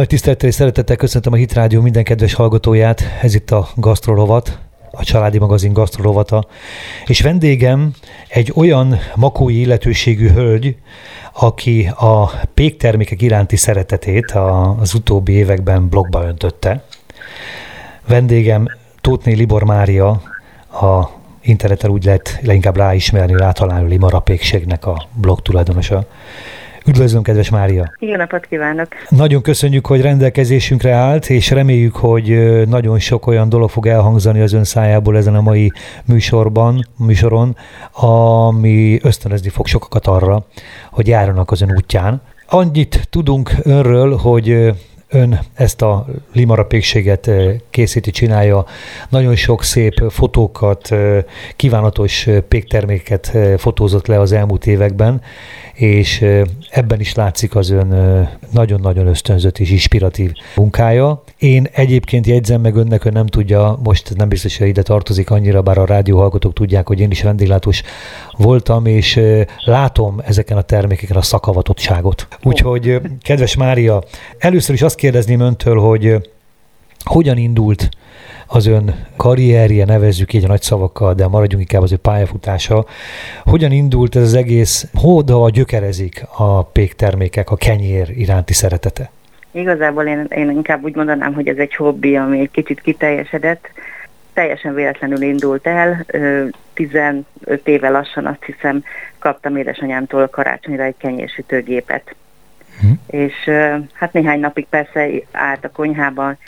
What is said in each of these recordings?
Nagy tisztelettel és szeretettel köszöntöm a Hit Rádió minden kedves hallgatóját. Ez itt a Gastrolovat, a családi magazin Gastrolovata. És vendégem egy olyan makói illetőségű hölgy, aki a péktermékek iránti szeretetét az utóbbi években blogba öntötte. Vendégem Tótné Libor Mária, a interneten úgy lehet leginkább ráismerni, rátalálni Limara Pékségnek a blog tulajdonosa. Üdvözlöm, kedves Mária! Jó napot kívánok! Nagyon köszönjük, hogy rendelkezésünkre állt, és reméljük, hogy nagyon sok olyan dolog fog elhangzani az ön szájából ezen a mai műsorban, műsoron, ami ösztönözni fog sokakat arra, hogy járjanak az ön útján. Annyit tudunk önről, hogy ön ezt a limarapékséget készíti, csinálja, nagyon sok szép fotókat, kívánatos pékterméket fotózott le az elmúlt években, és ebben is látszik az ön nagyon-nagyon ösztönzött és inspiratív munkája. Én egyébként jegyzem meg önnek, ön nem tudja, most nem biztos, hogy ide tartozik annyira, bár a rádióhallgatók tudják, hogy én is vendéglátós voltam, és látom ezeken a termékeken a szakavatottságot. Úgyhogy, kedves Mária, először is azt kérdezném öntől, hogy hogyan indult az ön karrierje, nevezzük így a nagy szavakkal, de maradjunk inkább az ő pályafutása. Hogyan indult ez az egész, a gyökerezik a péktermékek, a kenyér iránti szeretete? Igazából én, én inkább úgy mondanám, hogy ez egy hobbi, ami egy kicsit kiteljesedett. Teljesen véletlenül indult el. 15 éve lassan azt hiszem kaptam édesanyámtól karácsonyra egy kenyérsütőgépet. Hm. És hát néhány napig persze állt a konyhában,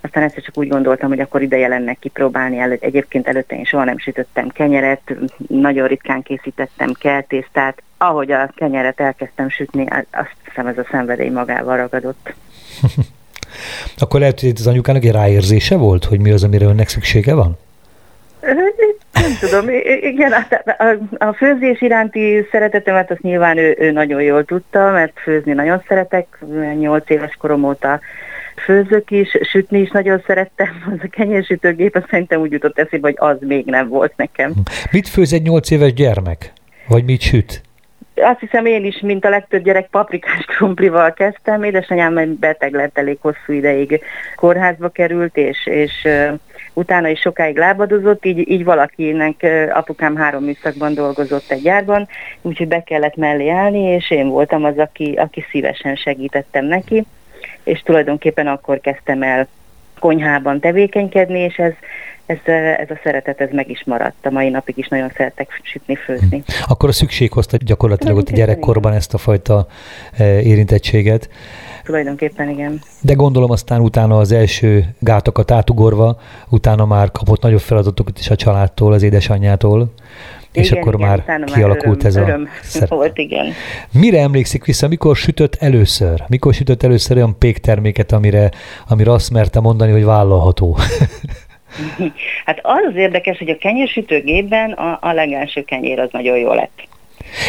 aztán egyszer csak úgy gondoltam, hogy akkor ideje lenne kipróbálni. Elő, egyébként előtte én soha nem sütöttem kenyeret, nagyon ritkán készítettem keltésztát. Ahogy a kenyeret elkezdtem sütni, azt hiszem ez a szenvedély magával ragadott. akkor lehet, hogy az anyukának egy ráérzése volt, hogy mi az, amire önnek szüksége van? Nem tudom, igen, a, a főzés iránti szeretetemet azt nyilván ő, ő nagyon jól tudta, mert főzni nagyon szeretek, 8 éves korom óta főzök is, sütni is nagyon szerettem, az a kenyérsütőgép, azt szerintem úgy jutott eszébe, hogy az még nem volt nekem. Mit főz egy nyolc éves gyermek? Vagy mit süt? Azt hiszem én is, mint a legtöbb gyerek, paprikás krumplival kezdtem. Édesanyám beteg lett elég hosszú ideig kórházba került, és, és utána is sokáig lábadozott, így, így valakinek apukám három műszakban dolgozott egy gyárban, úgyhogy be kellett mellé állni, és én voltam az, aki, aki szívesen segítettem neki és tulajdonképpen akkor kezdtem el konyhában tevékenykedni, és ez, ez, ez a szeretet ez meg is maradt. A mai napig is nagyon szeretek sütni, főzni. Hm. Akkor a szükség hozta gyakorlatilag ott a gyerekkorban ezt a fajta érintettséget. Tulajdonképpen igen. De gondolom aztán utána az első gátokat átugorva, utána már kapott nagyobb feladatokat is a családtól, az édesanyjától és igen, akkor igen, már kialakult öröm, ez a öröm szer... volt, igen. Mire emlékszik vissza, mikor sütött először? Mikor sütött először olyan pékterméket, amire, amire azt merte mondani, hogy vállalható? hát az az érdekes, hogy a kenyérsütőgépben a, a legelső kenyér az nagyon jó lett.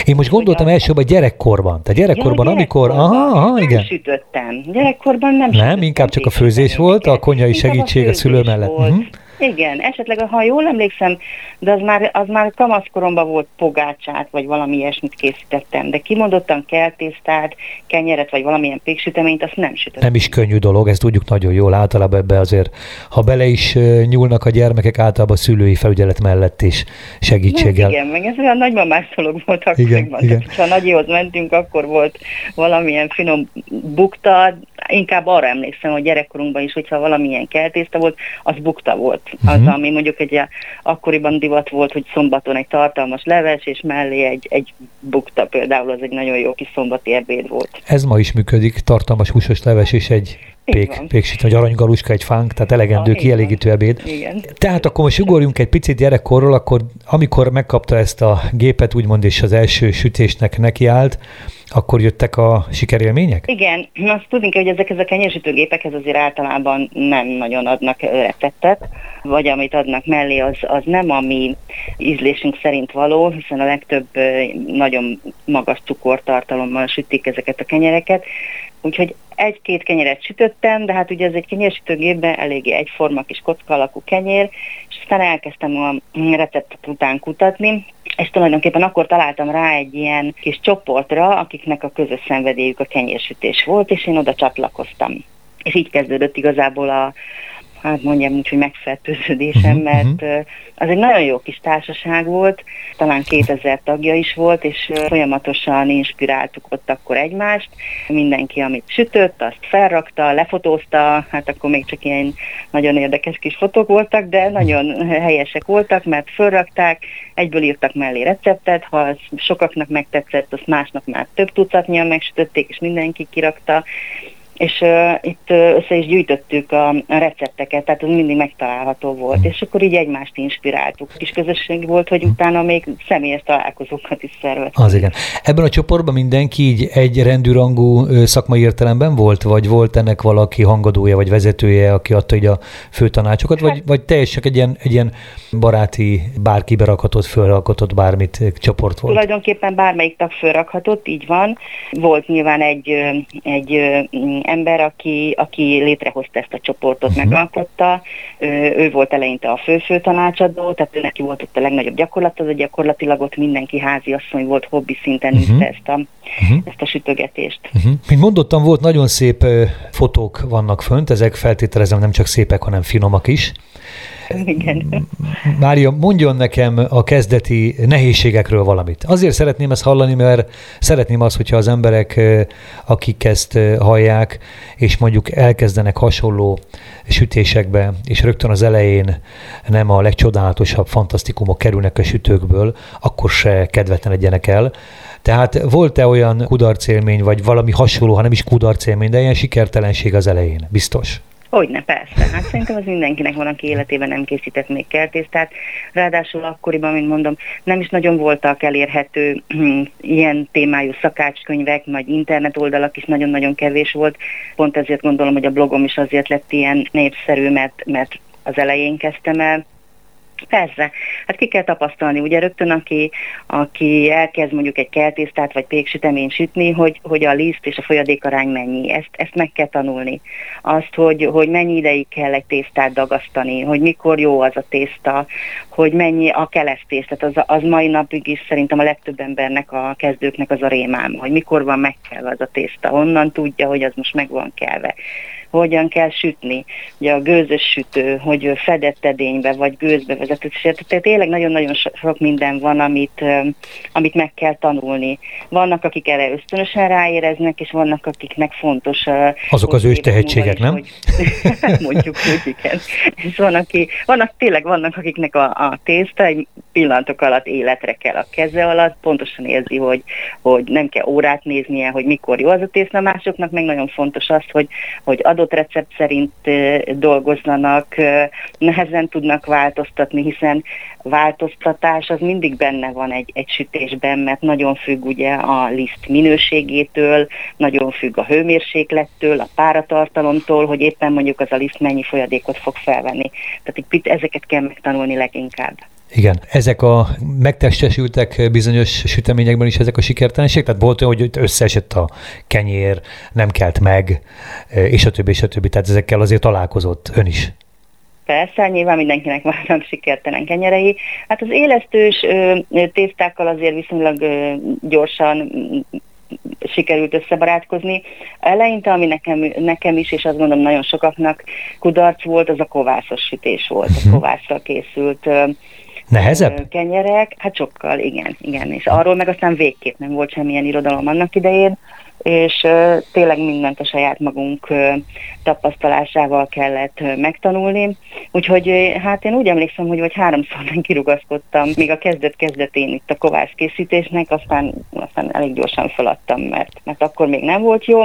Én most gondoltam elsőbb a gyerekkorban. Tehát gyerekkorban, ja, amikor... Aha, aha, igen. Nem sütöttem. Gyerekkorban nem Nem, inkább csak a főzés volt, a konyhai segítség a, a szülő mellett. Volt. Uh-huh. Igen, esetleg, ha jól emlékszem, de az már, az már kamaszkoromban volt pogácsát, vagy valami ilyesmit készítettem, de kimondottan keltésztát, kenyeret, vagy valamilyen péksüteményt, azt nem sütöttem. Nem is könnyű dolog, ezt tudjuk nagyon jól, általában ebbe azért, ha bele is nyúlnak a gyermekek, általában a szülői felügyelet mellett is segítséggel. Ja, igen, meg ez olyan nagymamás dolog volt akkoriban. Igen, igen. Ha nagyihoz mentünk, akkor volt valamilyen finom bukta, inkább arra emlékszem, hogy gyerekkorunkban is, hogyha valamilyen keltészta volt, az bukta volt. Az, uh-huh. ami mondjuk egy akkoriban divat volt, hogy szombaton egy tartalmas leves, és mellé egy, egy bukta például, az egy nagyon jó kis szombati ebéd volt. Ez ma is működik, tartalmas húsos leves és egy pék, péksít, vagy aranygaluska, egy fánk, tehát elegendő, ah, kielégítő ebéd. Igen. Tehát akkor most ugorjunk egy picit gyerekkorról, akkor amikor megkapta ezt a gépet, úgymond, és az első sütésnek nekiállt, akkor jöttek a sikerélmények? Igen, azt tudni kell, hogy ezek, ezek a kenyérsütőgépekhez azért általában nem nagyon adnak receptet, vagy amit adnak mellé, az, az nem a mi ízlésünk szerint való, hiszen a legtöbb nagyon magas cukortartalommal sütik ezeket a kenyereket, Úgyhogy egy-két kenyeret sütöttem, de hát ugye ez egy kenyersütőgépben eléggé egyforma kis kocka alakú kenyér, és aztán elkezdtem a receptet után kutatni, és tulajdonképpen akkor találtam rá egy ilyen kis csoportra, akiknek a közös szenvedélyük a kenyérsütés volt, és én oda csatlakoztam. és így kezdődött igazából a, hát mondjam úgy, hogy megfertőződésem, uh-huh, mert uh-huh. az egy nagyon jó kis társaság volt, talán 2000 tagja is volt, és folyamatosan inspiráltuk ott akkor egymást. Mindenki, amit sütött, azt felrakta, lefotózta, hát akkor még csak ilyen nagyon érdekes kis fotók voltak, de nagyon helyesek voltak, mert felrakták, egyből írtak mellé receptet, ha az sokaknak megtetszett, azt másnak már több tucatnyian megsütötték, és mindenki kirakta, és uh, itt össze is gyűjtöttük a, a recepteket, tehát az mindig megtalálható volt, és akkor így egymást inspiráltuk. Kis közösség volt, hogy utána még személyes találkozókat is szerveztünk. Az igen. Ebben a csoportban mindenki így egy rendűrangú szakmai értelemben volt, vagy volt ennek valaki hangadója, vagy vezetője, aki adta így a főtanácsokat, vagy, hát, vagy teljesen egy ilyen, egy ilyen baráti, bárki berakhatott, fölrakhatott bármit csoport volt? Tulajdonképpen bármelyik tag fölrakhatott, így van. Volt nyilván egy, egy ember, aki, aki létrehozta ezt a csoportot, uh-huh. megalkotta. Ő volt eleinte a fő-fő tanácsadó, tehát ő neki volt ott a legnagyobb gyakorlat, az gyakorlatilag ott mindenki háziasszony volt, hobbi szinten uh-huh. ezt a, uh-huh. ezt a sütögetést. Uh-huh. Mint mondottam, volt nagyon szép fotók vannak fönt, ezek feltételezem nem csak szépek, hanem finomak is. Igen. Mária, mondjon nekem a kezdeti nehézségekről valamit. Azért szeretném ezt hallani, mert szeretném azt, hogyha az emberek, akik ezt hallják, és mondjuk elkezdenek hasonló sütésekbe, és rögtön az elején nem a legcsodálatosabb fantasztikumok kerülnek a sütőkből, akkor se kedvetlen legyenek el. Tehát volt-e olyan kudarcélmény, vagy valami hasonló, ha nem is kudarcélmény, de ilyen sikertelenség az elején? Biztos. Hogyne, persze. Hát szerintem az mindenkinek van, aki életében nem készített még kertésztát. Ráadásul akkoriban, mint mondom, nem is nagyon voltak elérhető ilyen témájú szakácskönyvek, vagy internet oldalak is nagyon-nagyon kevés volt. Pont ezért gondolom, hogy a blogom is azért lett ilyen népszerű, mert, mert az elején kezdtem el Persze, hát ki kell tapasztalni, ugye rögtön aki, aki elkezd mondjuk egy keltésztát vagy péksütemény sütni, hogy, hogy a liszt és a folyadékarány mennyi, ezt, ezt meg kell tanulni. Azt, hogy, hogy mennyi ideig kell egy tésztát dagasztani, hogy mikor jó az a tészta, hogy mennyi a kelesztés, tehát az, az mai napig is szerintem a legtöbb embernek, a kezdőknek az a rémám, hogy mikor van meg kell az a tészta, honnan tudja, hogy az most meg van kelve hogyan kell sütni. Ugye a gőzös sütő, hogy fedett edénybe vagy gőzbe vezetett, tehát tényleg nagyon-nagyon sok minden van, amit, amit meg kell tanulni. Vannak, akik erre ösztönösen ráéreznek, és vannak, akiknek fontos. Azok az ős tehetségek, nem? Hogy, mondjuk úgy, igen. És van, aki, vannak, tényleg vannak, akiknek a, a tészta egy pillanatok alatt életre kell a keze alatt, pontosan érzi, hogy, hogy nem kell órát néznie, hogy mikor jó az a tészta, másoknak meg nagyon fontos az, hogy, hogy adott recept szerint dolgozzanak, nehezen tudnak változtatni, hiszen változtatás az mindig benne van egy, egy sütésben, mert nagyon függ ugye a liszt minőségétől, nagyon függ a hőmérséklettől, a páratartalomtól, hogy éppen mondjuk az a liszt mennyi folyadékot fog felvenni. Tehát itt ezeket kell megtanulni leginkább. Igen, ezek a megtestesültek bizonyos süteményekben is ezek a sikertelenség, tehát volt olyan, hogy összeesett a kenyér, nem kelt meg, és a többi, és a többi, tehát ezekkel azért találkozott ön is. Persze, nyilván mindenkinek vannak sikertelen kenyerei. Hát az élesztős tésztákkal azért viszonylag ö, gyorsan sikerült összebarátkozni. Eleinte, ami nekem, nekem is, és azt gondolom nagyon sokaknak kudarc volt, az a kovászos sütés volt, a mhm. kovásszal készült Nehezebb? Kenyerek, hát sokkal, igen, igen. És arról meg aztán végképp nem volt semmilyen irodalom annak idején, és tényleg mindent a saját magunk tapasztalásával kellett megtanulni. Úgyhogy hát én úgy emlékszem, hogy vagy háromszor nem kirugaszkodtam, még a kezdet-kezdetén itt a kovász készítésnek, aztán, aztán elég gyorsan feladtam, mert, mert akkor még nem volt jó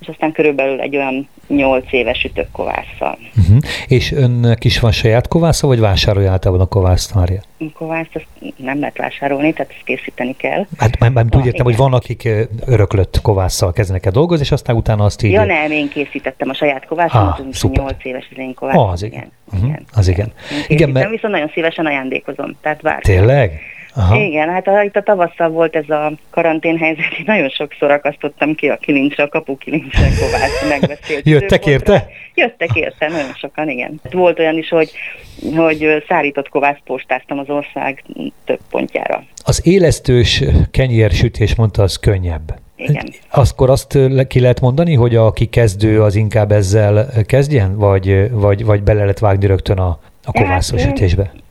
és aztán körülbelül egy olyan 8 éves ütök kovásszal. Uh-huh. És önnek is van saját kovásza, vagy vásárolja általában a kovászt, Mária? Kovászt azt nem lehet vásárolni, tehát ezt készíteni kell. Hát már, már úgy értem, hogy van, akik öröklött kovásszal kezdenek el dolgozni, és aztán utána azt így... Ja nem, én készítettem a saját kovászomat, ah, 8 éves az én kovászom. Ah, az igen. igen. Uh-huh. Az igen. igen. igen mert... viszont nagyon szívesen ajándékozom, tehát bárki. Tényleg? Aha. Igen, hát a, itt a tavasszal volt ez a karanténhelyzet, én nagyon sokszor akasztottam ki a kilincsre, a kapu kilincsre, Kovács megbeszélt. Jöttek érte? Jöttek érte, nagyon sokan, igen. Volt olyan is, hogy, hogy szárított kovász postáztam az ország több pontjára. Az élesztős kenyérsütés mondta, az könnyebb. igen. Akkor azt ki lehet mondani, hogy aki kezdő, az inkább ezzel kezdjen, vagy, vagy, vagy bele lehet vágni rögtön a, a kovászosítésbe? Hát,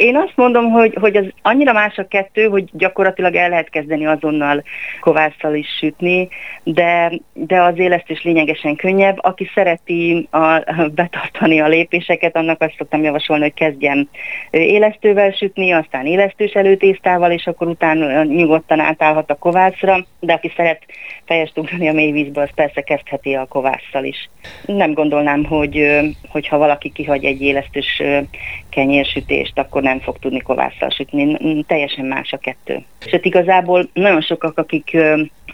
én azt mondom, hogy, hogy az annyira más a kettő, hogy gyakorlatilag el lehet kezdeni azonnal kovásszal is sütni, de, de az élesztés lényegesen könnyebb. Aki szereti a, betartani a lépéseket, annak azt szoktam javasolni, hogy kezdjen élesztővel sütni, aztán élesztős előtésztával, és akkor utána nyugodtan átállhat a kovászra, de aki szeret fejest ugrani a mélyvízbe, az persze kezdheti a kovásszal is. Nem gondolnám, hogy hogyha valaki kihagy egy élesztős kenyérsütést, akkor nem fog tudni kovásszal sütni. Teljesen más a kettő. Sőt, igazából nagyon sokak, akik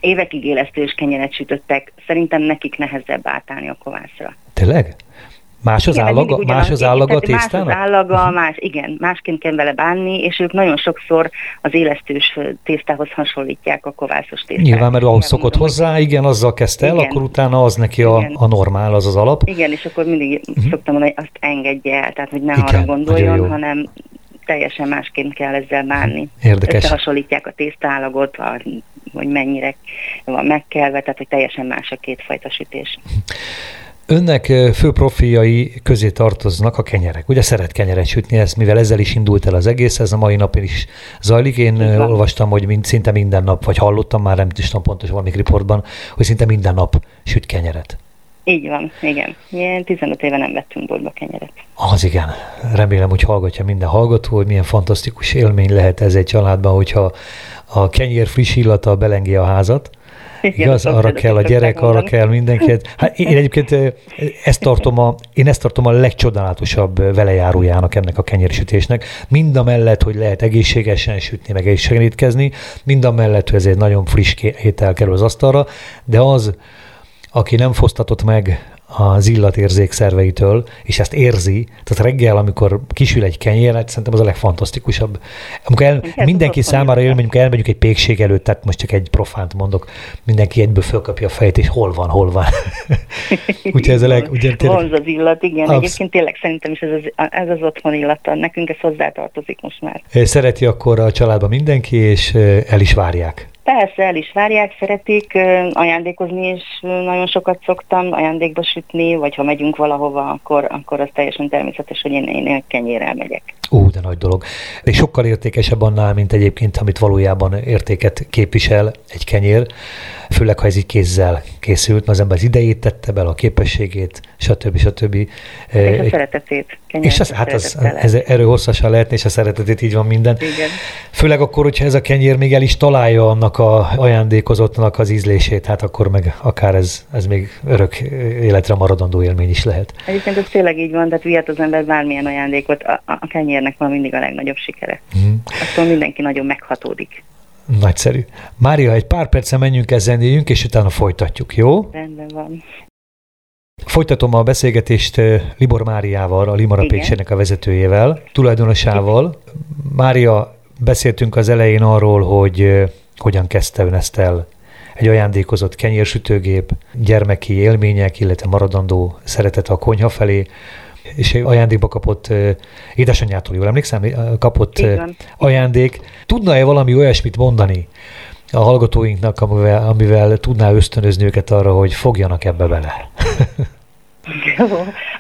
évekig élesztős kenyeret sütöttek, szerintem nekik nehezebb átállni a kovászra. Tényleg? Más az igen, állaga, más az állaga a tésztának? Más az állaga, más, igen, másként kell vele bánni, és ők nagyon sokszor az élesztős tésztához hasonlítják a kovászos tésztát. Nyilván, mert ahhoz szokott mondom, hozzá, igen, azzal kezdte el, akkor utána az neki a, a normál, az az alap. Igen, és akkor mindig uh-huh. szoktam mondani, hogy azt engedje el, tehát hogy ne igen, arra gondoljon, hanem teljesen másként kell ezzel bánni. Érdekes. Összehasonlítják a tésztálagot, hogy mennyire van megkelve, tehát hogy teljesen más a kétfajta sütés. Önnek fő profiai közé tartoznak a kenyerek. Ugye szeret kenyeret sütni, ezt, mivel ezzel is indult el az egész, ez a mai napon is zajlik. Én Igen. olvastam, hogy mind, szinte minden nap, vagy hallottam már, nem is tudom pontos valamik riportban, hogy szinte minden nap süt kenyeret. Így van, igen. Ilyen 15 éve nem vettünk boltba kenyeret. Az igen. Remélem, hogy hallgatja minden hallgató, hogy milyen fantasztikus élmény lehet ez egy családban, hogyha a kenyér friss illata belengi a házat, igen, Igaz, arra kell a gyerek, arra kell mindenki. Hát én egyébként ezt tartom a, én ezt tartom a legcsodálatosabb velejárójának ennek a kenyérsütésnek. Mind a mellett, hogy lehet egészségesen sütni, meg egészségesen étkezni, mind a mellett, hogy ez egy nagyon friss étel kerül az asztalra, de az, aki nem fosztatott meg az illatérzék szerveitől, és ezt érzi, tehát reggel, amikor kisül egy kenyéret, szerintem az a legfantasztikusabb. Amikor el, mindenki számára élmény, amikor elmegyünk egy pékség előtt, tehát most csak egy profánt mondok, mindenki egyből fölkapja a fejét, és hol van, hol van. Úgyhogy ez a leg... Ugye, tényleg... Vonz az illat, igen. Absz... Egyébként tényleg szerintem is ez az, ez az otthon illata. Nekünk ez hozzátartozik most már. Szereti akkor a családban mindenki, és el is várják. Persze, el is várják, szeretik, ajándékozni is nagyon sokat szoktam, ajándékba sütni, vagy ha megyünk valahova, akkor, akkor az teljesen természetes, hogy én, én kenyérrel megyek. Ú, de nagy dolog. És sokkal értékesebb annál, mint egyébként, amit valójában értéket képvisel egy kenyér, főleg ha ez így kézzel készült, mert az ember az idejét tette bele, a képességét, stb. stb. És a egy, szeretetét. És az, hát az, ez, erről hosszasan lehetne, és a szeretetét így van minden. Igen. Főleg akkor, hogyha ez a kenyér még el is találja annak a ajándékozottnak az ízlését, hát akkor meg akár ez, ez még örök életre maradandó élmény is lehet. Egyébként ez tényleg így van, tehát vihet az ember bármilyen ajándékot, a, a kenyérnek van mindig a legnagyobb sikere. Mm. Attól mindenki nagyon meghatódik. Nagyszerű. Mária, egy pár percen menjünk el zenéjünk, és utána folytatjuk, jó? Rendben van. Folytatom a beszélgetést eh, Libor Máriával, a Limara Péksének a vezetőjével, tulajdonosával. Mária, beszéltünk az elején arról, hogy eh, hogyan kezdte ön ezt el egy ajándékozott kenyérsütőgép, gyermeki élmények, illetve maradandó szeretet a konyha felé, és ajándékba kapott édesanyjától, jól emlékszem, kapott Igen. ajándék. Tudna-e valami olyasmit mondani a hallgatóinknak, amivel, amivel tudná ösztönözni őket arra, hogy fogjanak ebbe bele? Jó,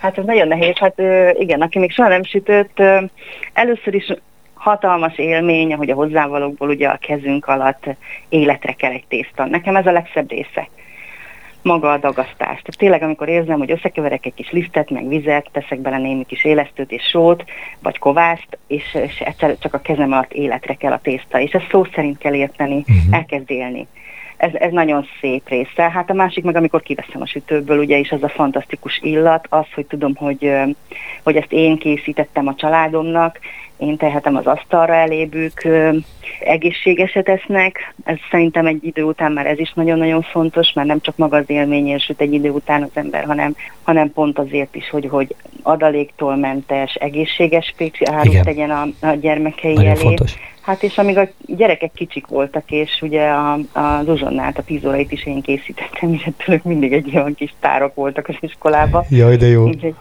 hát ez nagyon nehéz. Hát igen, aki még soha nem sütött, először is hatalmas élmény, hogy a hozzávalókból ugye a kezünk alatt életre kell egy tészta. Nekem ez a legszebb része maga a dagasztás. Tehát tényleg, amikor érzem, hogy összekeverek egy kis lisztet, meg vizet, teszek bele némi kis élesztőt és sót, vagy kovászt, és, és egyszer csak a kezem alatt életre kell a tészta, és ezt szó szerint kell érteni, uh-huh. elkezd élni. Ez, ez nagyon szép része. Hát a másik meg, amikor kiveszem a sütőből, ugye, és az a fantasztikus illat, az, hogy tudom, hogy, hogy ezt én készítettem a családomnak, én tehetem az asztalra elébük, egészségeset esznek. Ez szerintem egy idő után már ez is nagyon-nagyon fontos, mert nem csak maga az élmény süt egy idő után az ember, hanem, hanem pont azért is, hogy, hogy adaléktól mentes, egészséges pécsi árut tegyen a, a gyermekei nagyon elé. Fontos. Hát és amíg a gyerekek kicsik voltak, és ugye a, a Zsuzsonnát, a tíz is én készítettem, és ettől mindig egy olyan kis tárok voltak az iskolában. Jaj, de jó. Úgyhogy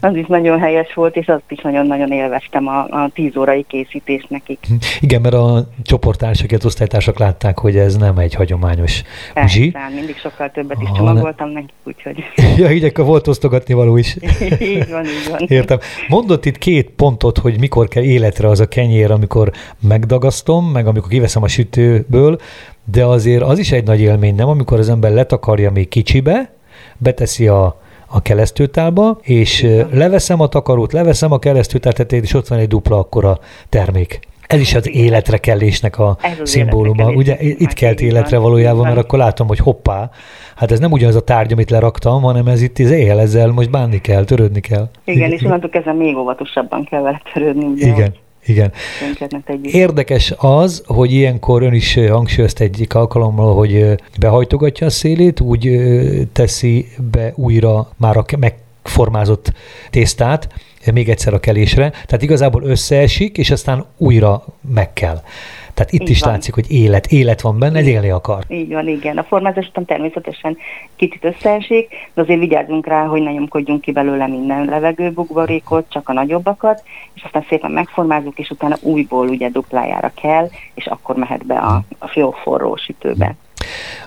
az is nagyon helyes volt, és azt is nagyon-nagyon élveztem a, a tíz órai készítés nekik. Igen, mert a csoporttársak, osztálytársak látták, hogy ez nem egy hagyományos zsi. mindig sokkal többet is csomagoltam nekik, úgyhogy... Ja, így akkor volt osztogatni való is. így van, így van. Értem. Mondott itt két pontot, hogy mikor kell életre az a kenyér, amikor megdagasztom, meg amikor kiveszem a sütőből, de azért az is egy nagy élmény, nem? Amikor az ember letakarja még kicsibe, beteszi a a keresztőtálba, és leveszem a takarót, leveszem a keresztőtáltetét, és ott van egy dupla akkora termék. Ez is az életre kellésnek a szimbóluma. Ugye itt kelt életre valójában, mert akkor látom, hogy hoppá, hát ez nem ugyanaz a tárgy, amit leraktam, hanem ez itt az él, ezzel most bánni kell, törődni kell. Igen, és onnantól kezdve még óvatosabban kell vele törődni. Ugye? Igen. Igen. Érdekes az, hogy ilyenkor ön is hangsúlyozta egyik alkalommal, hogy behajtogatja a szélét, úgy teszi be újra már a megformázott tésztát, még egyszer a kelésre, tehát igazából összeesik, és aztán újra meg kell. Tehát itt Így is van. látszik, hogy élet, élet van benne, egy élni akar. Így van, igen. A formázás természetesen kicsit összeesik, de azért vigyázzunk rá, hogy ne nyomkodjunk ki belőle minden levegőbukbarékot, csak a nagyobbakat, és aztán szépen megformázunk, és utána újból ugye duplájára kell, és akkor mehet be a, a fió forró sütőbe.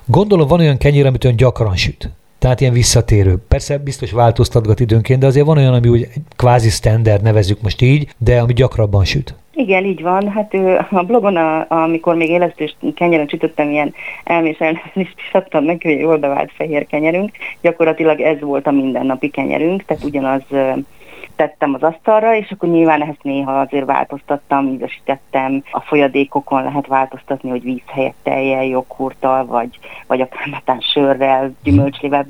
Gondolom van olyan kenyér, amit ön gyakran süt. Tehát ilyen visszatérő. Persze biztos változtatgat időnként, de azért van olyan, ami úgy kvázi standard, nevezzük most így, de ami gyakrabban süt. Igen, így van. Hát a blogon, a, amikor még élesztős kenyeren csütöttem, ilyen elmés elnézést is adtam neki, hogy jól bevált fehér kenyerünk. Gyakorlatilag ez volt a mindennapi kenyerünk, tehát ugyanaz tettem az asztalra, és akkor nyilván ezt néha azért változtattam, ízesítettem. A folyadékokon lehet változtatni, hogy víz helyett teljel, joghurttal, vagy, vagy akár metán sörrel, gyümölcslével,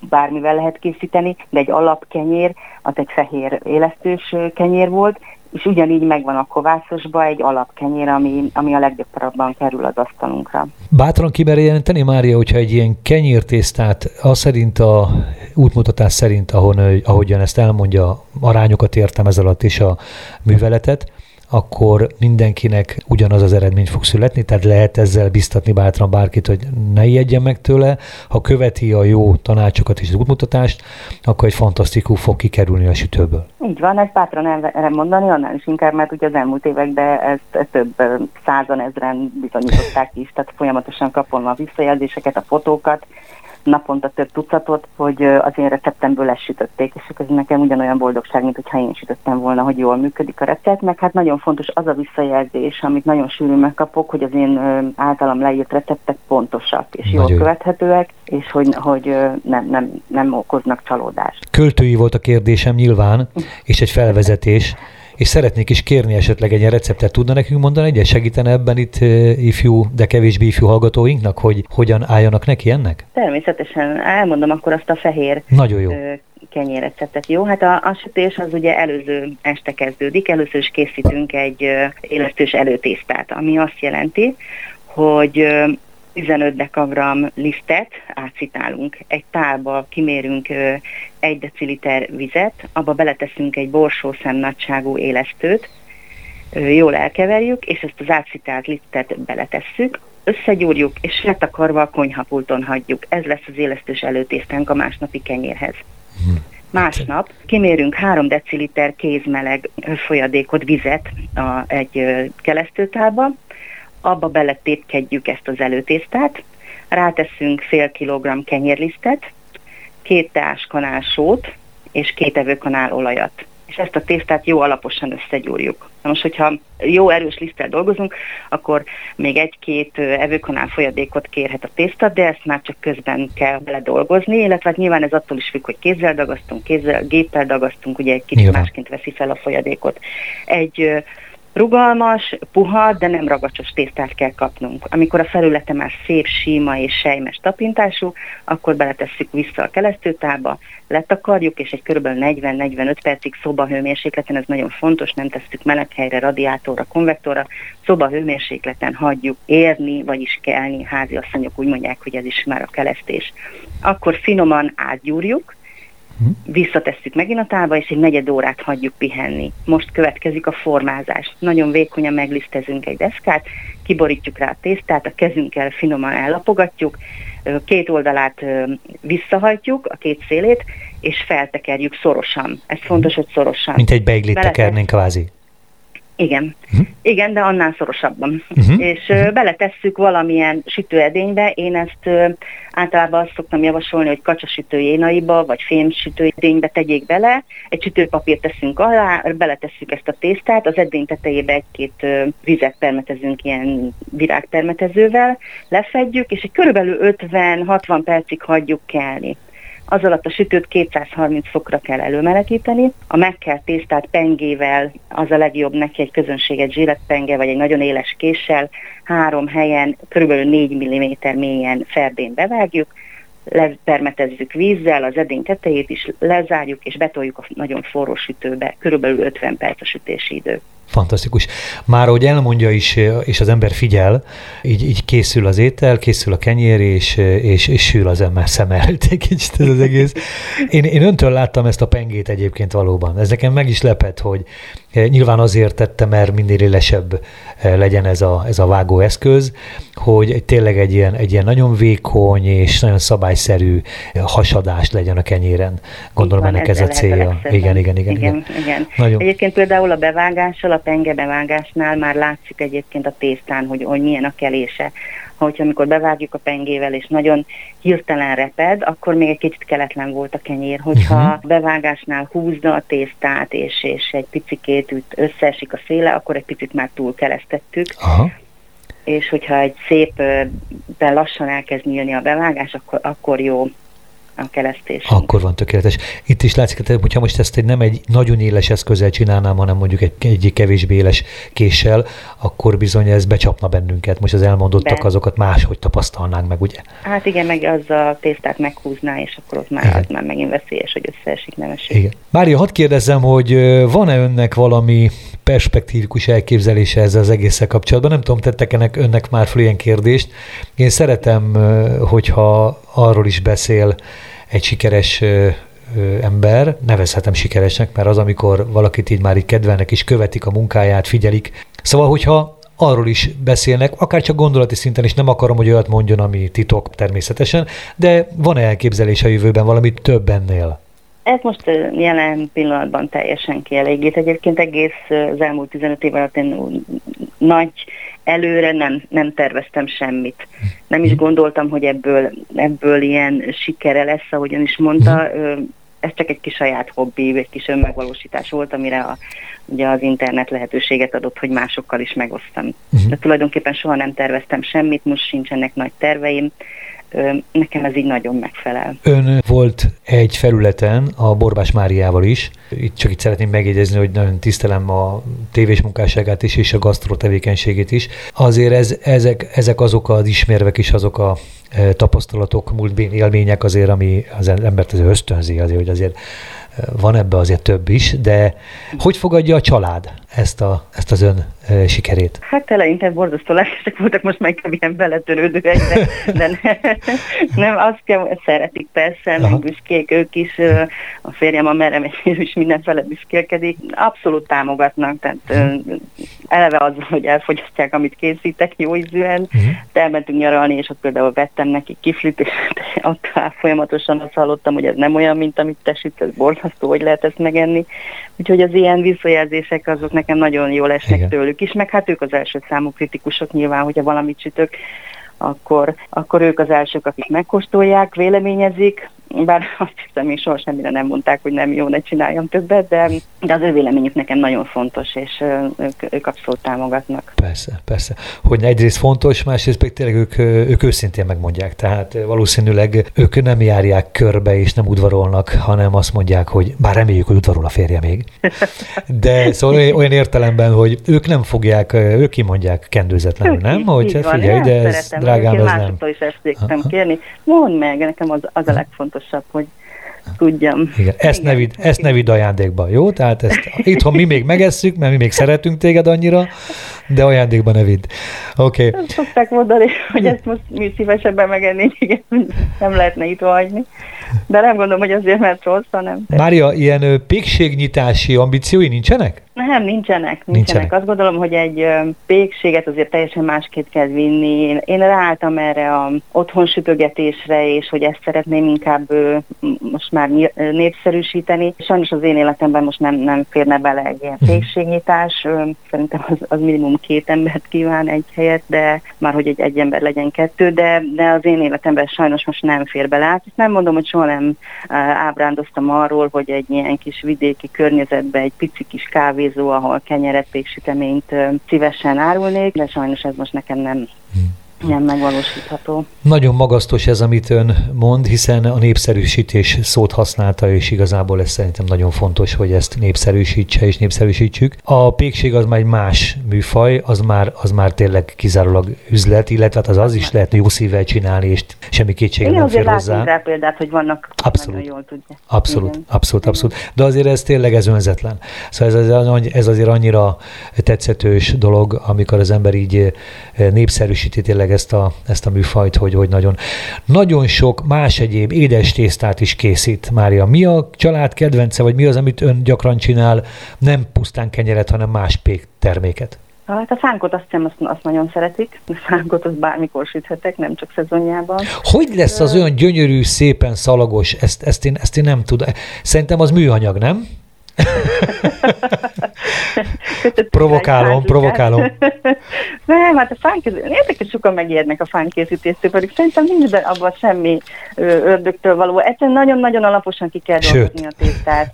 bármivel lehet készíteni, de egy alapkenyér, az egy fehér élesztős kenyér volt, és ugyanígy megvan a kovászosba egy alapkenyér, ami, ami a leggyakrabban kerül az asztalunkra. Bátran kimer jelenteni, Mária, hogyha egy ilyen kenyértésztát, az szerint a útmutatás szerint, ahon, ahogyan ezt elmondja, arányokat értem ez alatt is a műveletet, akkor mindenkinek ugyanaz az eredmény fog születni, tehát lehet ezzel biztatni bátran bárkit, hogy ne ijedjen meg tőle. Ha követi a jó tanácsokat és az útmutatást, akkor egy fantasztikus fog kikerülni a sütőből. Így van, ezt bátran el mondani, annál is inkább, mert ugye az elmúlt években ezt, ezt több százan ezren bizonyították is, tehát folyamatosan kapom a visszajelzéseket, a fotókat, naponta több tucatot, hogy az én receptemből sütötték, és ez nekem ugyanolyan boldogság, mint hogyha én sütöttem volna, hogy jól működik a recept, meg hát nagyon fontos az a visszajelzés, amit nagyon sűrűn megkapok, hogy az én általam leírt receptek pontosak és jól nagyon. követhetőek, és hogy, hogy nem, nem, nem okoznak csalódást. Költői volt a kérdésem nyilván, és egy felvezetés és szeretnék is kérni esetleg egy ilyen receptet. Tudna nekünk mondani egyet? Segítene ebben itt ifjú, de kevésbé ifjú hallgatóinknak, hogy hogyan álljanak neki ennek? Természetesen. Elmondom akkor azt a fehér Nagyon jó. kenyérreceptet. Jó, hát a, a sütés az ugye előző este kezdődik. Először is készítünk egy élesztős előtésztát, ami azt jelenti, hogy 15 dekagram lisztet átszitálunk. Egy tálba kimérünk egy deciliter vizet, abba beleteszünk egy borsószem nagyságú élesztőt, jól elkeverjük, és ezt az átszitált lisztet beletesszük, összegyúrjuk, és letakarva a konyhapulton hagyjuk. Ez lesz az élesztős előtésztánk a másnapi kenyérhez. Hm. Másnap kimérünk 3 deciliter kézmeleg folyadékot, vizet a, egy kelesztőtálba, abba beletépkedjük ezt az előtésztát, ráteszünk fél kilogramm kenyérlisztet, két teáskanál sót és két evőkanál olajat. És ezt a tésztát jó alaposan összegyúrjuk. Na most, hogyha jó erős liszttel dolgozunk, akkor még egy-két evőkanál folyadékot kérhet a tészta, de ezt már csak közben kell bele dolgozni, illetve hát nyilván ez attól is függ, hogy kézzel dagasztunk, kézzel, géppel dagasztunk, ugye egy kicsit nyilván. másként veszi fel a folyadékot. Egy Rugalmas, puha, de nem ragacsos tésztát kell kapnunk. Amikor a felülete már szép, síma és sejmes tapintású, akkor beletesszük vissza a kelesztőtába, letakarjuk, és egy kb. 40-45 percig szobahőmérsékleten, ez nagyon fontos, nem tesszük meleghelyre, radiátorra, konvektorra, szobahőmérsékleten hagyjuk érni, vagyis kelni, házi asszonyok úgy mondják, hogy ez is már a kelesztés. Akkor finoman átgyúrjuk, visszatesszük megint a tálba, és egy negyed órát hagyjuk pihenni. Most következik a formázás. Nagyon vékonyan meglisztezünk egy deszkát, kiborítjuk rá a tésztát, a kezünkkel finoman ellapogatjuk, két oldalát visszahajtjuk, a két szélét, és feltekerjük szorosan. Ez fontos, hogy szorosan. Mint egy beiglit tekernénk kvázi. Igen, uh-huh. igen, de annál szorosabban. Uh-huh. És uh-huh. beletesszük valamilyen sütőedénybe. Én ezt uh, általában azt szoktam javasolni, hogy kacsasütő énaiba, vagy fémsütőedénybe tegyék bele. Egy sütőpapírt teszünk alá, beletesszük ezt a tésztát, az edény tetejébe egy-két uh, vizet permetezünk ilyen virágpermetezővel, lefedjük, és egy körülbelül 50-60 percig hagyjuk kelni az alatt a sütőt 230 fokra kell előmelegíteni. A megkelt tésztát pengével, az a legjobb neki egy közönséget zsírettpenge, vagy egy nagyon éles késsel, három helyen, kb. 4 mm mélyen ferdén bevágjuk, lepermetezzük vízzel, az edény tetejét is lezárjuk, és betoljuk a nagyon forró sütőbe, körülbelül 50 perc a sütési idő. Fantasztikus. Már ahogy elmondja is, és az ember figyel, így, így készül az étel, készül a kenyér, és, és, és sül az ember szem előtt egy kicsit ez az egész. Én, én öntől láttam ezt a pengét egyébként valóban. Ez nekem meg is lepett, hogy nyilván azért tette, mert minél élesebb legyen ez a, ez a vágóeszköz, hogy tényleg egy ilyen, egy ilyen nagyon vékony és nagyon szabályszerű hasadás legyen a kenyéren. Gondolom van, ennek ez a célja. Igen, igen, igen, igen, igen. igen. Nagyon. Egyébként például a bevágással, a penge bevágásnál már látszik egyébként a tésztán, hogy, hogy milyen a kelése hogyha amikor bevágjuk a pengével, és nagyon hirtelen reped, akkor még egy kicsit keletlen volt a kenyér. Hogyha uh-huh. bevágásnál húzna a tésztát, és, és egy picikét összeesik a széle, akkor egy picit már túl keresztettük. Uh-huh és hogyha egy szép, lassan elkezd nyílni a bevágás, akkor, akkor jó a keresztés. Akkor van tökéletes. Itt is látszik, hogy hogyha most ezt egy, nem egy nagyon éles eszközzel csinálnám, hanem mondjuk egy, egy kevésbé éles késsel, akkor bizony ez becsapna bennünket. Most az elmondottak Be. azokat máshogy tapasztalnánk meg, ugye? Hát igen, meg az a tésztát meghúzná, és akkor ott már, az már megint veszélyes, hogy összeesik, nem esik. Igen. Mária, hadd kérdezzem, hogy van-e önnek valami perspektívikus elképzelése ezzel az egésszel kapcsolatban? Nem tudom, tettek ennek önnek már fel ilyen kérdést. Én szeretem, hogyha arról is beszél egy sikeres ember, nevezhetem sikeresnek, mert az, amikor valakit így már így kedvelnek és követik a munkáját, figyelik. Szóval, hogyha arról is beszélnek, akár csak gondolati szinten is, nem akarom, hogy olyat mondjon, ami titok természetesen, de van-e elképzelés a jövőben valami több ennél? Ez most jelen pillanatban teljesen kielégít. Egyébként egész az elmúlt 15 év alatt én nagy előre nem, nem terveztem semmit. Nem is gondoltam, hogy ebből, ebből ilyen sikere lesz, ahogyan is mondta. Ez csak egy kis saját hobbi, egy kis önmegvalósítás volt, amire a, ugye az internet lehetőséget adott, hogy másokkal is megosztam. De tulajdonképpen soha nem terveztem semmit, most sincsenek nagy terveim nekem ez így nagyon megfelel. Ön volt egy felületen a Borbás Máriával is. Itt csak itt szeretném megjegyezni, hogy nagyon tisztelem a tévés munkásságát is, és a gasztró tevékenységét is. Azért ez, ezek, ezek azok az ismérvek is, azok a tapasztalatok, múltbén élmények azért, ami az embert azért ösztönzi, azért, hogy azért van ebbe azért több is, de hogy fogadja a család ezt, a, ezt az ön e, sikerét? Hát eleinte borzasztó lelkesek voltak, most meg ilyen beletörődőek, de, de ne, nem, azt kell, szeretik persze, meg büszkék ők is, a férjem a merem is mindenfele büszkélkedik, abszolút támogatnak, tehát uh-huh. eleve az, hogy elfogyasztják, amit készítek jó ízűen, uh-huh. de elmentünk nyaralni, és ott például vettem neki kiflit, és ott folyamatosan azt hallottam, hogy ez nem olyan, mint amit te süt, ez borzasztó, hogy lehet ezt megenni. Úgyhogy az ilyen visszajelzések azok nekem nagyon jól esnek Igen. tőlük is, meg hát ők az első számú kritikusok nyilván, hogyha valamit sütök, akkor, akkor ők az elsők, akik megkóstolják, véleményezik, bár azt hiszem, még soha semmire nem mondták, hogy nem jó, ne csináljam többet, de, de az ő véleményük nekem nagyon fontos, és ők, ők abszolút támogatnak. Persze, persze. Hogy egyrészt fontos, másrészt pedig tényleg ők, ők őszintén megmondják. Tehát valószínűleg ők nem járják körbe és nem udvarolnak, hanem azt mondják, hogy bár reméljük, hogy udvarol a férje még. De szóval olyan értelemben, hogy ők nem fogják, ők kimondják kendőzetlenül, nem? Hogy van, figyelj, de ez drágám, ez nem. Én is ezt kérni. Mondd meg, nekem az, az a legfontosabb fontosabb, hogy tudjam. Igen, ezt, Igen. Ne vid, ezt ne vidd ajándékba, jó? Tehát ezt itthon mi még megesszük, mert mi még szeretünk téged annyira, de ajándékba ne vidd. Oké. Okay. Szokták mondani, hogy ezt most mi szívesebben megenni, igen, nem lehetne itt hagyni. De nem gondolom, hogy azért, mert rossz, hanem... Mária, ilyen pékségnyitási ambíciói nincsenek? Nem, nincsenek, nincsenek. nincsenek. Azt gondolom, hogy egy pékséget azért teljesen másképp kell vinni. Én, én ráálltam erre a otthon sütögetésre, és hogy ezt szeretném inkább most már népszerűsíteni. Sajnos az én életemben most nem, nem férne bele egy ilyen mhm. pékségnyitás. Szerintem az, az minimum két embert kíván egy helyet, de már hogy egy, egy ember legyen kettő, de, de az én életemben sajnos most nem fér bele. Hát nem mondom, hogy soha nem ábrándoztam arról, hogy egy ilyen kis vidéki környezetben egy pici kis kávé kávézó, ahol kenyeret, péksüteményt szívesen árulnék, de sajnos ez most nekem nem, hmm nem megvalósítható. Nagyon magasztos ez, amit ön mond, hiszen a népszerűsítés szót használta, és igazából ez szerintem nagyon fontos, hogy ezt népszerűsítse és népszerűsítsük. A pékség az már egy más műfaj, az már, az már tényleg kizárólag üzlet, illetve hát az, az is lehet jó szívvel csinálni, és semmi kétsége nem fér hozzá. rá példát, hogy vannak, abszolút, jól tudja. Abszolút, Igen. abszolút, abszolút. De azért ez tényleg ez önzetlen. Szóval ez, ez azért annyira tetszetős dolog, amikor az ember így népszerűsíti tényleg tényleg ezt a, ezt a műfajt, hogy, hogy nagyon, nagyon sok más egyéb édes tésztát is készít Mária. Mi a család kedvence, vagy mi az, amit ön gyakran csinál, nem pusztán kenyeret, hanem más pék terméket? Hát a fánkot azt hiszem, azt, azt nagyon szeretik. A fánkot azt bármikor süthetek, nem csak szezonjában. Hogy lesz az olyan gyönyörű, szépen szalagos? Ezt, ezt, én, ezt én nem tudom. Szerintem az műanyag, nem? Provokálom, provokálom. Nem, hát a fánkészítés, érdekes sokan megijednek a fánkészítéstől, pedig szerintem nincs be abban semmi ördögtől való. Egyszerűen nagyon-nagyon alaposan ki kell dolgozni a tésztát.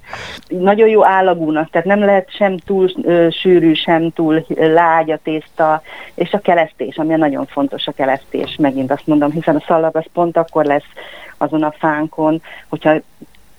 Nagyon jó állagúnak, tehát nem lehet sem túl ö, sűrű, sem túl lágy a tészta, és a kelesztés, ami nagyon fontos a kelesztés, megint azt mondom, hiszen a szalag az pont akkor lesz azon a fánkon, hogyha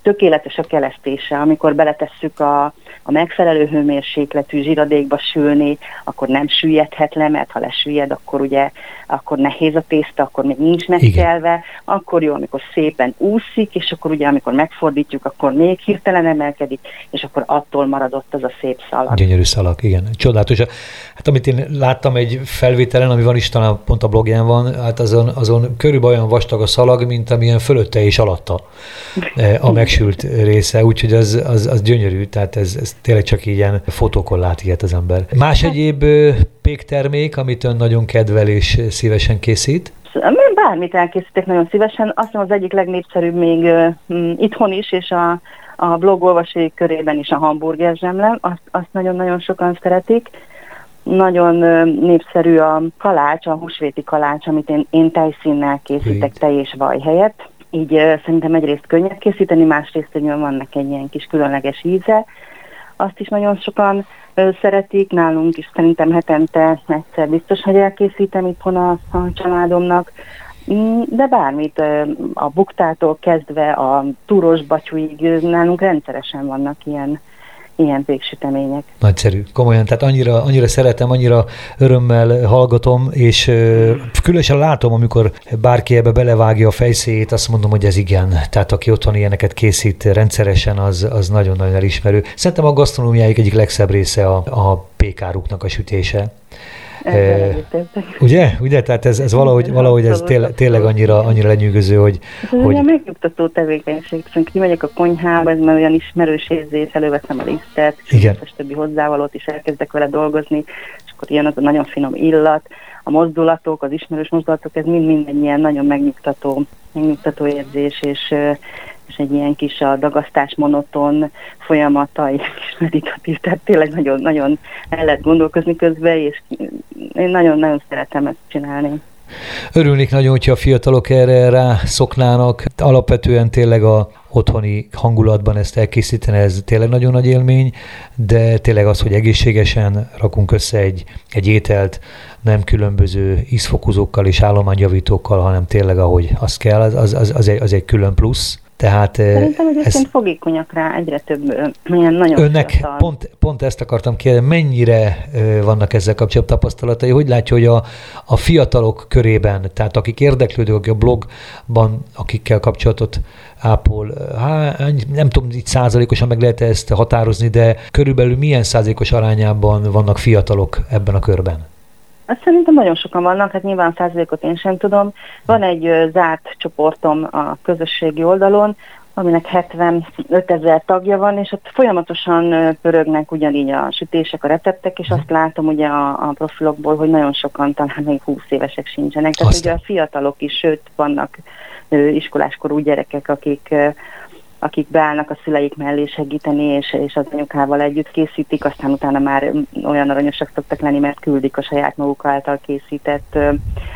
tökéletes a kelesztése, amikor beletesszük a, a megfelelő hőmérsékletű zsiradékba sülni, akkor nem süllyedhet le, mert ha lesüllyed, akkor ugye akkor nehéz a tészta, akkor még nincs megkelve, akkor jó, amikor szépen úszik, és akkor ugye amikor megfordítjuk, akkor még hirtelen emelkedik, és akkor attól maradott az a szép szalag. Gyönyörű szalag, igen. Csodálatos. Hát amit én láttam egy felvételen, ami van is talán pont a blogján van, hát azon, azon körülbelül olyan vastag a szalag, mint amilyen fölötte és alatta eh, a megsült része, úgyhogy az, az, az gyönyörű, tehát ez, ez tényleg csak ilyen fotókon lát ilyet az ember. Más hát- egyéb péktermék, amit ön nagyon kedvel és szívesen készít? Bármit elkészítek nagyon szívesen. Azt hiszem az egyik legnépszerűbb még itthon is, és a, a blog olvasói körében is a hamburger zsemle. Azt, azt nagyon-nagyon sokan szeretik. Nagyon népszerű a kalács, a húsvéti kalács, amit én, én tejszínnel készítek, tej és vaj helyett. Így uh, szerintem egyrészt könnyebb készíteni, másrészt hogy vannak egy ilyen kis különleges íze. Azt is nagyon sokan szeretik, nálunk is szerintem hetente egyszer biztos, hogy elkészítem itthon a, a családomnak, mm, de bármit, a buktától kezdve a túros batyúig nálunk rendszeresen vannak ilyen ilyen végsütemények. Nagyszerű, komolyan, tehát annyira, annyira szeretem, annyira örömmel hallgatom, és különösen látom, amikor bárki ebbe belevágja a fejszéjét, azt mondom, hogy ez igen. Tehát aki otthon ilyeneket készít rendszeresen, az, az nagyon-nagyon elismerő. Szerintem a gasztronómiáik egyik legszebb része a, a pékáruknak a sütése. E, ugye? Ugye? Tehát ez, ez valahogy, valahogy ez tényleg, tényleg annyira, annyira lenyűgöző, hogy... Ez hogy... olyan megnyugtató tevékenység. Szóval kimegyek a konyhába, ez már olyan ismerős érzés, előveszem a lisztet, és a többi hozzávalót is elkezdek vele dolgozni, és akkor jön az a nagyon finom illat, a mozdulatok, az ismerős mozdulatok, ez mind-mind egy ilyen nagyon megnyugtató, megnyugtató érzés, és és egy ilyen kis a dagasztás monoton folyamata, és kis meditatív, tehát tényleg nagyon, nagyon el lehet gondolkozni közben, és én nagyon-nagyon szeretem ezt csinálni. Örülnék nagyon, hogyha a fiatalok erre rá szoknának. Alapvetően tényleg a otthoni hangulatban ezt elkészíteni, ez tényleg nagyon nagy élmény, de tényleg az, hogy egészségesen rakunk össze egy, egy ételt, nem különböző ízfokozókkal és állományjavítókkal, hanem tényleg ahogy az kell, az, az, az, egy, az egy külön plusz. Tehát, Szerintem egyébként ez, fogékonyak rá egyre több ilyen nagyon Önnek pont, pont ezt akartam kérdezni, mennyire vannak ezzel kapcsolatban tapasztalatai, hogy látja, hogy a, a fiatalok körében, tehát akik érdeklődők, akik a blogban, akikkel kapcsolatot ápol, há, nem tudom, itt százalékosan meg lehet ezt határozni, de körülbelül milyen százalékos arányában vannak fiatalok ebben a körben? Azt szerintem nagyon sokan vannak, hát nyilván százalékot én sem tudom. Van egy zárt csoportom a közösségi oldalon, aminek 75 ezer tagja van, és ott folyamatosan pörögnek ugyanígy a sütések, a receptek, és azt látom ugye a, a profilokból, hogy nagyon sokan talán még 20 évesek sincsenek. Tehát Aztán. ugye a fiatalok is, sőt vannak iskoláskorú gyerekek, akik akik beállnak a szüleik mellé segíteni, és, és az anyukával együtt készítik, aztán utána már olyan aranyosak szoktak lenni, mert küldik a saját maguk által készített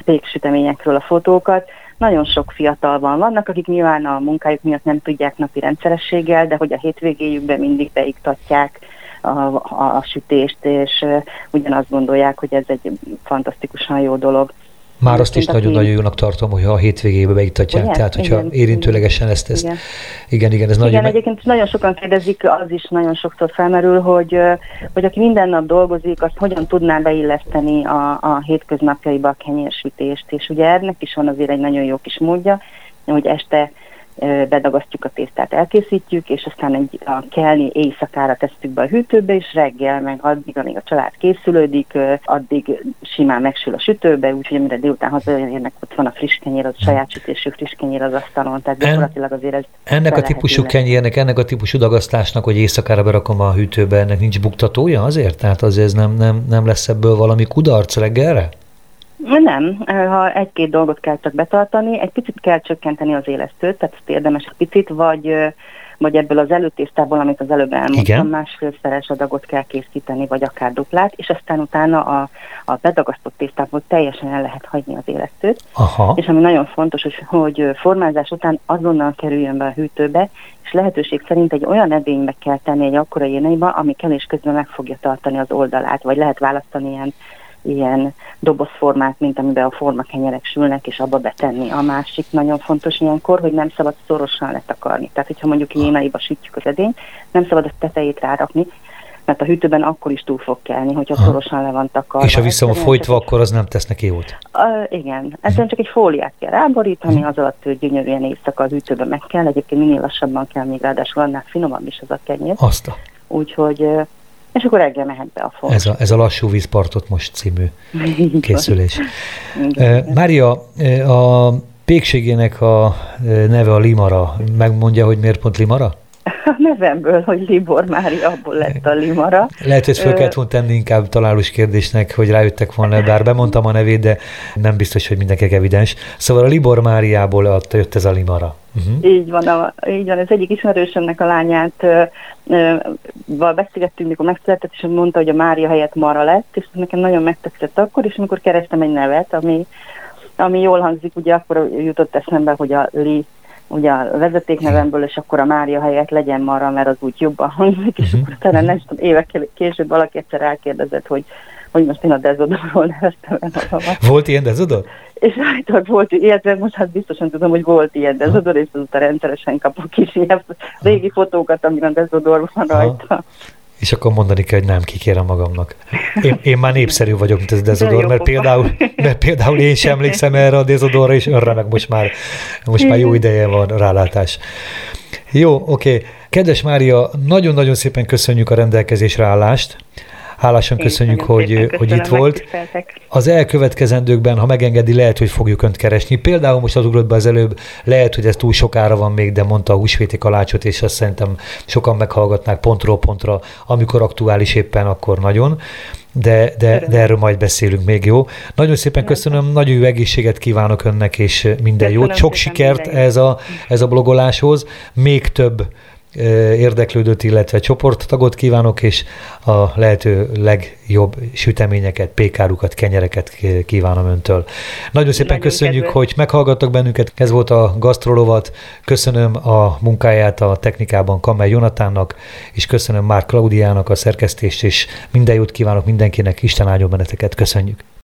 péksüteményekről a fotókat. Nagyon sok fiatal van. Vannak, akik nyilván a munkájuk miatt nem tudják napi rendszerességgel, de hogy a hétvégéjükben mindig beiktatják a, a, a sütést, és ugyanazt gondolják, hogy ez egy fantasztikusan jó dolog. Már azt is nagyon-nagyon jónak tartom, hogyha a hétvégébe beiktatják, igen, tehát hogyha igen, érintőlegesen ezt, ezt. Igen. igen, igen, ez igen, nagyon... egyébként nagyon sokan kérdezik, az is nagyon sokszor felmerül, hogy, hogy aki minden nap dolgozik, azt hogyan tudná beilleszteni a, a hétköznapjaiba a kenyérsütést, és ugye ennek is van azért egy nagyon jó kis módja, hogy este bedagasztjuk a tésztát, elkészítjük, és aztán egy, a kelni éjszakára tesszük be a hűtőbe, és reggel, meg addig, amíg a család készülődik, addig simán megsül a sütőbe, úgyhogy amire délután hazaérnek, ott van a friss kenyér, az a saját sütésű friss kenyér az asztalon, tehát gyakorlatilag azért ez Ennek a típusú kenyérnek, ennek a típusú dagasztásnak, hogy éjszakára berakom a hűtőbe, ennek nincs buktatója azért? Tehát azért nem, nem, nem lesz ebből valami kudarc reggelre? Nem, ha egy-két dolgot kell csak betartani, egy picit kell csökkenteni az élesztőt, tehát ezt érdemes egy picit, vagy, vagy ebből az előtésztából, amit az előbb elmondtam, másfélszeres adagot kell készíteni, vagy akár duplát, és aztán utána a, a bedagasztott tésztából teljesen el lehet hagyni az élesztőt. Aha. És ami nagyon fontos, hogy, hogy formázás után azonnal kerüljön be a hűtőbe, és lehetőség szerint egy olyan edénybe kell tenni egy akkora éneiba, ami kelés közben meg fogja tartani az oldalát, vagy lehet választani ilyen ilyen dobozformát, mint amiben a formakenyerek sülnek, és abba betenni. A másik nagyon fontos ilyenkor, hogy nem szabad szorosan letakarni. Tehát, hogyha mondjuk jénaiba sütjük az edényt, nem szabad a tetejét rárakni, mert a hűtőben akkor is túl fog kelni, hogyha ha. szorosan le van takarva. És ha vissza folytva, egy... akkor az nem tesz neki jót? Uh, igen, ezzel csak egy fóliát kell ráborítani, az alatt hogy gyönyörűen éjszaka az hűtőben meg kell, egyébként minél lassabban kell, még ráadásul annál finomabb is az a kenyér. Azt. Úgyhogy és akkor reggel mehet be a fog. Ez a, ez a Lassú vízpartot most című készülés. Mária, a pékségének a neve a Limara. Megmondja, hogy miért pont Limara? A nevemből, hogy Libor Mária, abból lett a Limara. Lehet, hogy föl kellett volna tenni inkább találós kérdésnek, hogy rájöttek volna, bár bemondtam a nevét, de nem biztos, hogy mindenki evidens. Szóval a Libor Máriából jött ez a Limara. Uh-huh. Így van, a, így van. Ez egyik ismerősömnek a lányát val beszélgettünk, mikor megszületett, és mondta, hogy a Mária helyett Mara lett, és nekem nagyon megtetszett akkor, és amikor kerestem egy nevet, ami, ami jól hangzik, ugye akkor jutott eszembe, hogy a Li ugye a vezetéknevemből, és akkor a Mária helyett legyen Mara, mert az úgy jobban hangzik, és uh-huh. akkor talán nem tudom, évekkel később valaki egyszer elkérdezett, hogy hogy most én a dezodorról neveztem el magamat. Volt ilyen dezodor? És állítólag volt, illetve most hát biztosan tudom, hogy volt ilyen dezodor, és azóta rendszeresen kapok is ilyen régi fotókat, amin a dezodor van rajta. Ha. És akkor mondani kell, hogy nem, kikérem magamnak. Én, én már népszerű vagyok, mint ez a dezodor, mert például, mert például én sem emlékszem erre a dezodorra, és önre meg most már, most már jó ideje van rálátás. Jó, oké. Okay. Kedves Mária, nagyon-nagyon szépen köszönjük a rendelkezésre állást. Hálásan köszönjük, hogy, hogy itt volt. Az elkövetkezendőkben, ha megengedi, lehet, hogy fogjuk Önt keresni. Például most az ugrott be az előbb, lehet, hogy ez túl sokára van még, de mondta a húsvéti kalácsot, és azt szerintem sokan meghallgatnák pontról pontra, amikor aktuális éppen, akkor nagyon de, de, de erről majd beszélünk még, jó? Nagyon szépen köszönöm, nagyon jó egészséget kívánok önnek, és minden jót. Sok sikert ez a, ez a blogoláshoz, még több érdeklődőt, illetve csoporttagot kívánok, és a lehető legjobb süteményeket, pékárukat, kenyereket kívánom öntől. Nagyon szépen Nagyon köszönjük, kedves. hogy meghallgattak bennünket. Ez volt a Gastrolovat. Köszönöm a munkáját a technikában Kamel Jonatánnak, és köszönöm Már Klaudiának a szerkesztést, és minden jót kívánok mindenkinek. Isten áldjon benneteket. Köszönjük.